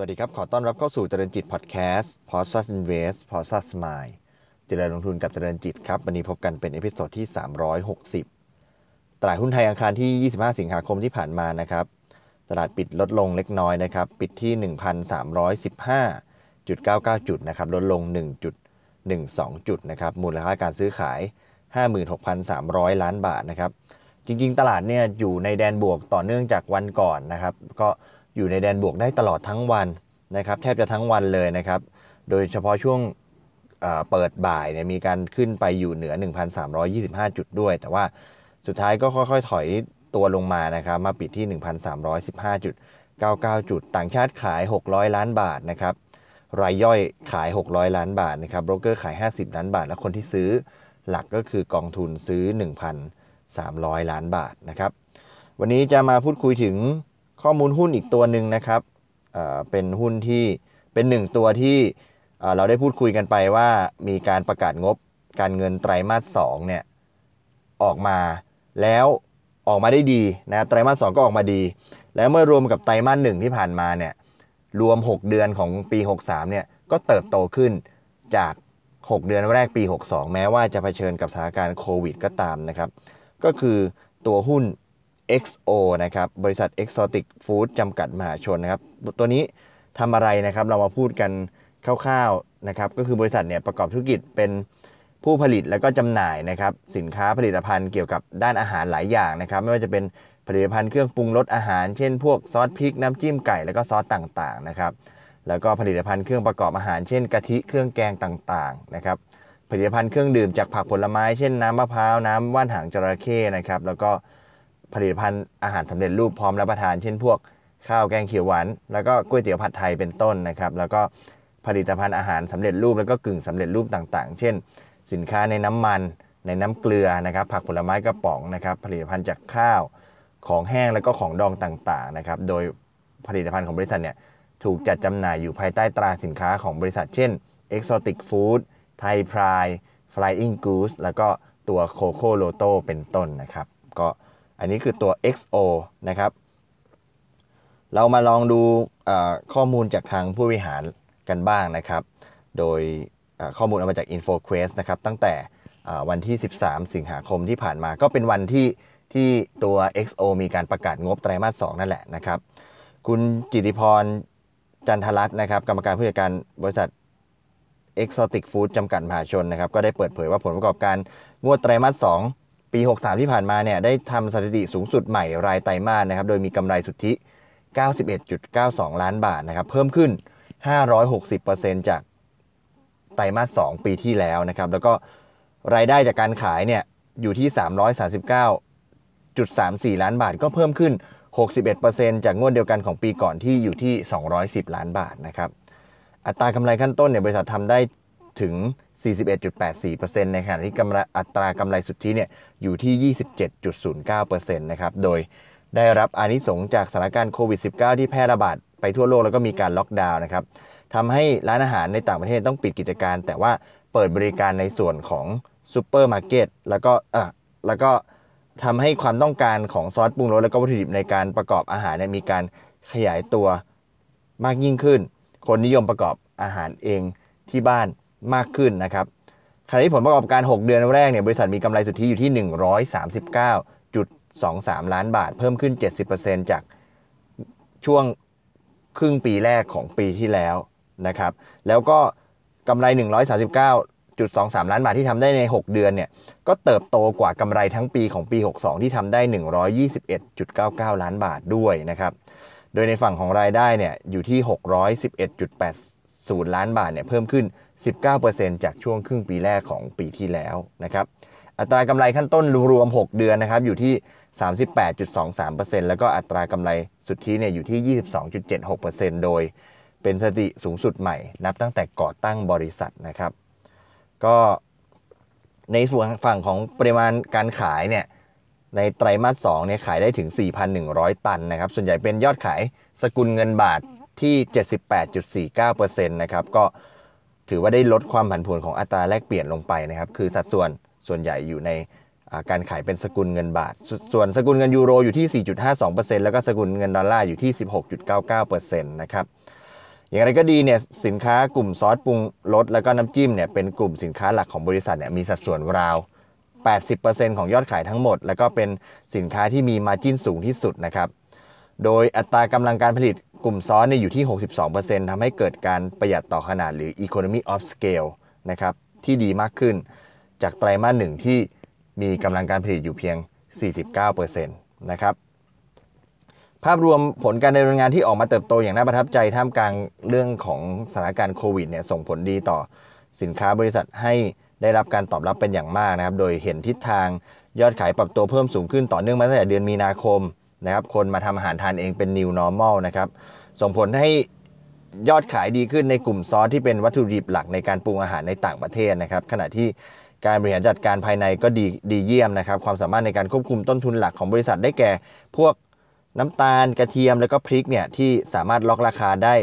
สวัสดีครับ ขอต้อนรับเข้าสู่เจริญจิตพอดแคสต์ p o s t u Invest p o s t u Smile เจริญลงทุนกับเจริญจิตครับ วันนี้พบกันเป็น episode ที่ 360 ตลาดหุ้นไทยอังคารที่ 25 สิงหาคมที่ผ่านมานะครับ ตลาดปิดลดลงเล็กน้อยนะครับ ปิดที่ 1,315.99 จุดนะครับ ลดลง 1.12 จุดนะครับ มูลค่าการซื้อขาย 56,300 ล้านบาทนะครับ จริง ๆ ตลาดเนี่ยอยู่ในแดนบวกต่อเนื่องจากวันก่อนนะครับ ก็ อยู่ในแดนบวกได้ตลอดทั้งวันนะครับแทบจะทั้งวันเลยนะครับ โดยเฉพาะช่วงเปิดบ่ายเนี่ยมีการขึ้นไปอยู่เหนือ 1,325 จุดด้วย แต่ว่าสุดท้ายก็ค่อยๆ ถอยตัวลงมานะครับมาปิดที่ 1,315.99 จุด ต่างชาติขาย 600 ล้านบาทนะครับรายย่อยขาย 600 ล้านบาทนะครับโบรกเกอร์ขาย 50 ล้านบาท และคนที่ซื้อหลักก็คือกองทุนซื้อ 1,300 ล้านบาทนะครับวันนี้จะมาพูดคุยถึง ข้อมูลหุ้นอีกตัวหนึ่งนะครับเป็นหุ้นที่เป็นหนึ่งตัวที่เราได้พูดคุยกันไปว่ามีการประกาศงบการเงินไตรมาสสองเนี่ยออกมาแล้วออกมาได้ดีนะไตรมาสสก็ออกมาดี แล้วเมื่อรวมกับไตรมาสหนึ่งที่ผ่านมาเนี่ยรวม 6 เดือนของปี 63เนี่ยก็เติบโตขึ้นจาก 6 เดือนแรกปี 62 แม้ว่าจะเผชิญกับสถานการณ์โควิดก็ตามนะครับ ก็คือตัวหุ้น XO นะครับบริษัท Exotic Food จำกัดมหาชนนะครับ ตัวนี้ทำอะไรนะครับ เรามาพูดกันคร่าวๆนะครับ ก็คือบริษัทเนี่ยประกอบธุรกิจเป็นผู้ผลิตและก็จำหน่ายนะครับ สินค้าผลิตภัณฑ์เกี่ยวกับด้านอาหารหลายอย่างนะครับ ไม่ว่าจะเป็นผลิตภัณฑ์เครื่องปรุงรสอาหาร เช่นพวกซอสพริกน้ำจิ้มไก่แล้วก็ซอสต่างๆนะครับแล้วก็ผลิตภัณฑ์เครื่องประกอบอาหารเช่นกะทิเครื่องแกงต่างๆนะครับผลิตภัณฑ์เครื่องดื่มจากผักผลไม้เช่นน้ำมะพร้าวน้ำว่านหางจระเข้นะครับแล้วก็ ผลิตภัณฑ์อาหารสำเร็จรูปพร้อมรับประทาน เช่นพวกข้าวแกงเขียวหวาน แล้วก็ก๋วยเตี๋ยวผัดไทยเป็นต้นนะครับ แล้วก็ผลิตภัณฑ์อาหารสำเร็จรูปแล้วก็กึ่งสำเร็จรูปต่างๆ เช่น สินค้าในน้ำมัน ในน้ำเกลือนะครับ ผักผลไม้กระป๋องนะครับ ผลิตภัณฑ์จากข้าวของแห้งแล้วก็ของดองต่างๆนะครับ โดยผลิตภัณฑ์ของบริษัทเนี่ยถูกจัดจำหน่ายอยู่ภายใต้ตราสินค้าของบริษัท เช่น Exotic Food ไทยพราย Flying Goose แล้วก็ตัว Coco Loto เป็นต้นนะครับ ก็ อันนี้คือตัว XO นะครับ เรามาลองดูข้อมูลจากทางผู้บริหารกันบ้างนะครับ โดยข้อมูลเอามาจาก InfoQuest นะครับ ตั้งแต่วันที่ 13 สิงหาคมที่ผ่านมา ก็เป็นวันที่ที่ตัว XO มีการประกาศงบไตรมาส 2 นั่นแหละนะครับ คุณจิติพรจันทรัตน์นะครับ กรรมการผู้จัดการบริษัท Exotic Food จำกัดมหาชนนะครับ ก็ได้เปิดเผยว่าผลประกอบการงวดไตรมาส 2 ปี 63 ที่ผ่านมาเนี่ยได้ทำสถิติสูงสุดใหม่รายไตรมาสนะครับโดยมีกำไรสุทธิ 91.92 ล้านบาทนะครับเพิ่มขึ้น 560%จากไตรมาส 2 ปีที่แล้วนะครับแล้วก็รายได้จากการขายเนี่ยอยู่ที่ 339.34 ล้านบาท ก็เพิ่มขึ้น 61%จากงวดเดียวกันของปีก่อนที่อยู่ที่ 210 ล้านบาทนะครับอัตรากำไรขั้นต้นเนี่ยบริษัททำได้ถึง 41.84%ในขณะที่กำไรอัตรากำไรสุทธิเนี่ยอยู่ที่ 27.09%นะครับ โดยได้รับอานิสงจากสถานการณ์โควิด -19 ที่แพร่ระบาดไปทั่วโลกแล้วก็มีการล็อกดาวน์นะครับทำให้ร้านอาหารในต่างประเทศต้องปิดกิจการ แต่ว่าเปิดบริการในส่วนของซูเปอร์มาร์เก็ตแล้วก็อะแล้วก็ทำให้ความต้องการของซอสปรุงรสและก็วัตถุดิบในการประกอบอาหารเนี่ยมีการขยายตัวมากยิ่งขึ้น คนนิยมประกอบอาหารเองที่บ้าน มากขึ้นนะครับขณะที่ผลประกอบการ 6 เดือนแรกเนี่ยบริษัทมีกำไรสุทธิอยู่ที่ 139.23 ล้านบาท เพิ่มขึ้น 70%จากช่วงครึ่งปีแรกของปีที่แล้วนะครับ แล้วก็กำไร 139.23 ล้านบาทที่ทำได้ใน 6 เดือนเนี่ยก็เติบโตกว่ากำไรทั้งปีของปี 62 ที่ทำได้ 121.99 ล้านบาทด้วยนะครับ โดยในฝั่งของรายได้เนี่ยอยู่ที่ 611.80 ล้านบาทเนี่ยเพิ่มขึ้น 19%จากช่วงครึ่งปีแรกของปีที่แล้วนะครับ อัตรากำไรขั้นต้นรวม 6 เดือนนะครับ อยู่ที่ 38.23%แล้วก็อัตรากำไรสุทธิเนี่ยอยู่ที่ 22.76%โดยเป็นสถิติสูงสุดใหม่ นับตั้งแต่ก่อตั้งบริษัทนะครับ ก็ในส่วนฝั่งของปริมาณการขายเนี่ยในไตรมาส2เนี่ยขายได้ถึง 4,100 ตันนะครับ ส่วนใหญ่เป็นยอดขายสกุลเงินบาทที่ 78.49%นะครับ ก็ ถือว่าได้ลดความผันผวนของอัตราแลกเปลี่ยนลงไปนะครับ คือสัดส่วนส่วนใหญ่อยู่ในการขายเป็นสกุลเงินบาท ส่วนสกุลเงินยูโรอยู่ที่ 4.52%แล้วก็สกุลเงินดอลลาร์อยู่ที่ 16.99%นะครับ อย่างไรก็ดีเนี่ยสินค้ากลุ่มซอสปรุงรสแล้วก็น้ำจิ้มเนี่ยเป็นกลุ่มสินค้าหลักของบริษัทเนี่ยมีสัดส่วนราว 80%ของยอดขายทั้งหมด แล้วก็เป็นสินค้าที่มีมาจิ้นสูงที่สุดนะครับ โดยอัตรากำลังการผลิต กลุ่มซอสเนี่ยอยู่ที่ 62%ทำให้เกิดการประหยัดต่อขนาดหรือ economy of scale นะครับที่ดีมากขึ้น จากไตรมาสหนึ่งที่มีกำลังการผลิตอยู่เพียง 49%นะครับภาพรวมผลการดำเนินงานที่ออกมาเติบโตอย่างน่าประทับใจท่ามกลางเรื่องของสถานการณ์โควิดเนี่ยส่งผลดีต่อสินค้าบริษัทให้ได้รับการตอบรับเป็นอย่างมากนะครับ โดยเห็นทิศทางยอดขายปรับตัวเพิ่มสูงขึ้นต่อเนื่องมาตั้งแต่เดือนมีนาคม นะครับคนมาทำอาหารทานเองเป็น new normal นะครับส่งผลให้ยอดขายดีขึ้นในกลุ่มซอสที่เป็นวัตถุดิบหลักในการปรุงอาหารในต่างประเทศนะครับ ขณะที่การบริหารจัดการภายในก็ดีดีเยี่ยมนะครับ ความสามารถในการควบคุมต้นทุนหลักของบริษัทได้แก่ พวกน้ำตาลกระเทียมแล้วก็พริกเนี่ยที่สามารถล็อกราคาได้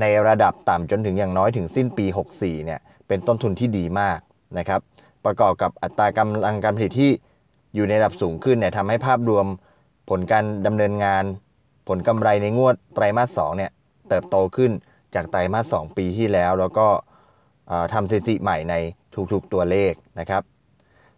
ในระดับต่ำจนถึงอย่างน้อยถึงสิ้นปี 64เนี่ยเป็นต้นทุนที่ดีมากนะครับ ประกอบกับอัตรากำลังการผลิตที่อยู่ในระดับสูงขึ้นเนี่ยทำให้ภาพรวม ผลการดำเนินงาน ผลกำไรในงวดไตรมาส2เนี่ยเติบโตขึ้นจากไตรมาส2ปีที่แล้ว แล้วก็ทำสถิติใหม่ในทุกๆตัวเลขนะครับ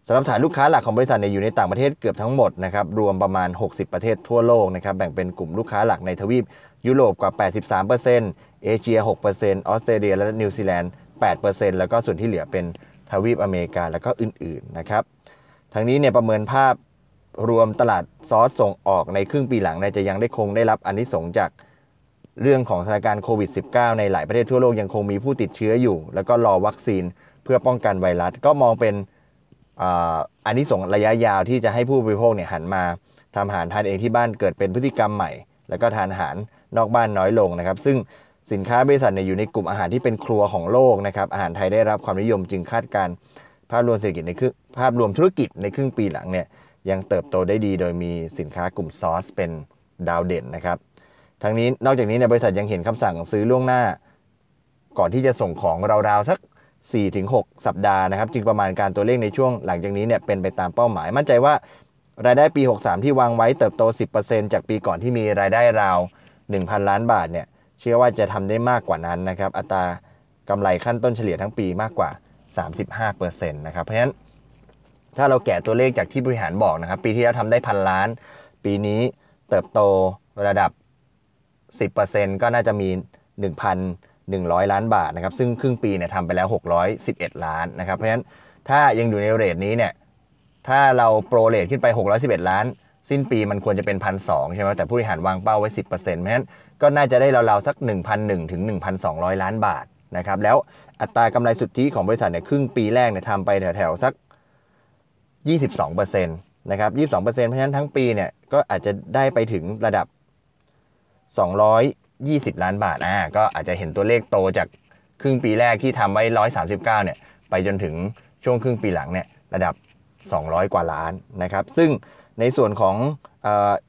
สำหรับฐานลูกค้าหลักของบริษัทเนี่ยอยู่ในต่างประเทศเกือบทั้งหมดนะครับรวมประมาณ 60 ประเทศทั่วโลกนะครับแบ่งเป็นกลุ่มลูกค้าหลักในทวีปยุโรปกว่า 83%เอเชีย 6%ออสเตรเลีย และนิวซีแลนด์ 8%แล้วก็ส่วนที่เหลือเป็นทวีปอเมริกา แล้วก็อื่นๆนะครับทั้งนี้เนี่ยประเมินภาพ รวมตลาดซอสส่งออกในครึ่งปีหลังเนี่ยจะยังได้คงได้รับอันนี้สงจากเรื่องของสถานการณ์โควิด -19 ในหลายประเทศทั่วโลกยังคงมีผู้ติดเชื้ออยู่ แล้วก็รอวัคซีนเพื่อป้องกันไวรัส ก็มองเป็นอันนี้ส่งระยะยาวที่จะให้ผู้บริโภคเนี่ยหันมาทำอาหารทานเองที่บ้านเกิดเป็นพฤติกรรมใหม่ แล้วก็ทานอาหารนอกบ้านน้อยลงนะครับ ซึ่งสินค้าบริษัทเนี่ยอยู่ในกลุ่มอาหารที่เป็นครัวของโลกนะครับอาหารไทยได้รับความนิยมจึงคาดการภาพรวมเศรษฐกิจในครึ่งภาพรวมธุรกิจในครึ่งปีหลังเนี่ย ยังเติบโตได้ดีโดยมีสินค้ากลุ่มซอสเป็นดาวเด่นนะครับ ทั้งนี้นอกจากนี้ในบริษัทยังเห็นคำสั่งซื้อล่วงหน้า ก่อนที่จะส่งของราวๆสัก 4-6 สัปดาห์นะครับ จึงประมาณการตัวเลขในช่วงหลังจากนี้เนี่ยเป็นไปตามเป้าหมาย มั่นใจว่ารายได้ปี 63 ที่วางไว้เติบโต 10%จากปีก่อนที่มีรายได้ราว 1,000 ล้านบาทเนี่ยเชื่อว่าจะทำได้มากกว่านั้นนะครับ อัตรากำไรขั้นต้นเฉลี่ยทั้งปีมากกว่า 35%นะครับเพราะฉะนั้น ถ้าเราแกะตัวเลขจากที่บริหารบอกนะครับ ปีที่แล้วทำได้พันล้าน ปีนี้เติบโตระดับ 10%ก็น่าจะมี 1,100 ล้านบาทนะครับ ซึ่งครึ่งปีเนี่ยทำไปแล้ว 611 ล้านนะครับ เพราะฉะนั้นถ้ายังอยู่ในเรทนี้เนี่ย ถ้าเราโปรเรทขึ้นไป 611 ล้าน สิ้นปีมันควรจะเป็นพันสใช่ไหมแต่ผู้บริหารวางเป้าไว้ 10%เพราะฉะนั้นก็น่าจะได้ราวๆสัก1,001ถึง1,200 ล้านบาทนะครับ แล้วอัตรากำไรสุทธิของบริษัทเนี่ยครึ่งปีแรกเนี่ยทำไปแถวๆสัก 22%นะครับ22%เพราะฉะนั้นทั้งปีเนี่ยก็อาจจะได้ไปถึงระดับ 220 ล้านบาทอ่าก็อาจจะเห็นตัวเลขโตจากครึ่งปีแรกที่ทำไว้ 139 เนี่ยไปจนถึงช่วงครึ่งปีหลังเนี่ยระดับ 200 กว่าล้านนะครับ ซึ่งในส่วนของ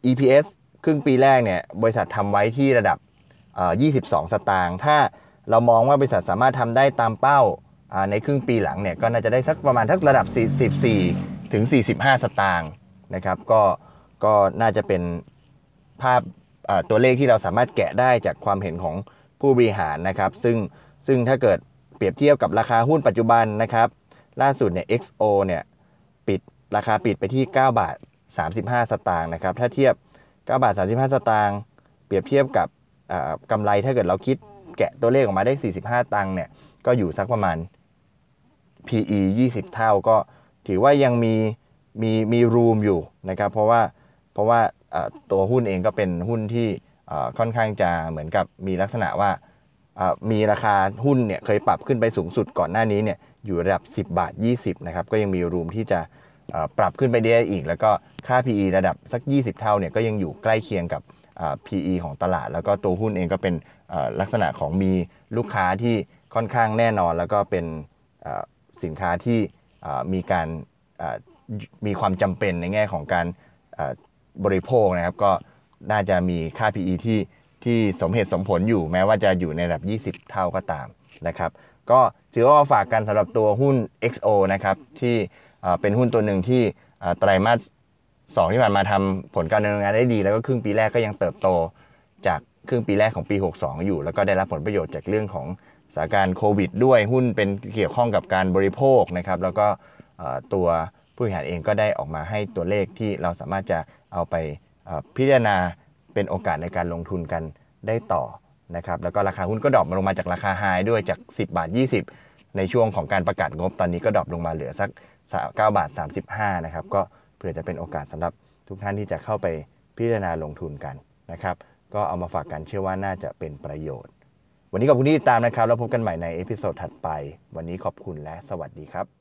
EPS ครึ่งปีแรกเนี่ยบริษัททำไว้ที่ระดับ 22 สตางค์ถ้าเรามองว่าบริษัทสามารถทำได้ตามเป้าในครึ่งปีหลังเนี่ยก็น่าจะได้สักประมาณทักระดับ 44 ถึง 45 สตางค์นะครับ ก็ก็น่าจะเป็นภาพตัวเลขที่เราสามารถแกะได้จากความเห็นของผู้บริหารนะครับ ซึ่งซึ่งถ้าเกิดเปรียบเทียบกับราคาหุ้นปัจจุบันนะครับ ล่าสุดเนี่ย XO เนี่ยปิดราคาปิดไปที่ 9 บาท 35 สตางค์นะครับ ถ้าเทียบ 9 บาท 35 สตางค์เปรียบเทียบกับกำไรถ้าเกิดเราคิดแกะตัวเลขออกมาได้ 45 ตังค์เนี่ยก็อยู่สักประมาณ PE 20 เท่าก็ ถือว่ายังมีมีมีรูมอยู่นะครับเพราะว่าเพราะว่าตัวหุ้นเองก็เป็นหุ้นที่ค่อนข้างจะเหมือนกับมีลักษณะว่ามีราคาหุ้นเนี่ยเคยปรับขึ้นไปสูงสุดก่อนหน้านี้เนี่ยอยู่ระดับ 10 บาท 20นะครับก็ยังมีรูมที่จะปรับขึ้นไปได้อีก แล้วก็ค่า PE ระดับสัก 20 เท่าเนี่ยก็ยังอยู่ใกล้เคียงกับ PE ของตลาด แล้วก็ตัวหุ้นเองก็เป็นลักษณะของมีลูกค้าที่ค่อนข้างแน่นอน แล้วก็เป็นสินค้าที่ มีการมีความจำเป็นในแง่ของการบริโภคนะครับ ก็น่าจะมีค่า PE ที่ที่สมเหตุสมผลอยู่แม้ว่าจะอยู่ในระดับ 20 เท่าก็ตามนะครับ ก็ถือว่าฝากกันสำหรับตัวหุ้น XO นะครับที่เป็นหุ้นตัวหนึ่งที่ไตรมาสสองที่ผ่านมาทำผลการดำเนินงานได้ดี แล้วก็ครึ่งปีแรกก็ยังเติบโตจากครึ่งปีแรกของปี 62 อยู่ แล้วก็ได้รับผลประโยชน์จากเรื่องของ สถานการณ์โควิดด้วยหุ้นเป็นเกี่ยวข้องกับการบริโภคนะครับ แล้วก็ตัวผู้บริหารเองก็ได้ออกมาให้ตัวเลขที่เราสามารถจะเอาไปพิจารณาเป็นโอกาสในการลงทุนกันได้ต่อนะครับ แล้วก็ราคาหุ้นก็ drop ลงมาจากราคา high ด้วยจาก 10 บาท 20 ในช่วงของการประกาศงบตอนนี้ก็ drop ลงมาเหลือสัก9บาท 35 นะครับ ก็เผื่อจะเป็นโอกาสสำหรับทุกท่านที่จะเข้าไปพิจารณาลงทุนกันนะครับ ก็เอามาฝากกันเชื่อว่าน่าจะเป็นประโยชน์ วันนี้ขอบคุณที่ติดตามนะครับ แล้วพบกันใหม่ในเอพิโซดถัดไป วันนี้ขอบคุณและสวัสดีครับ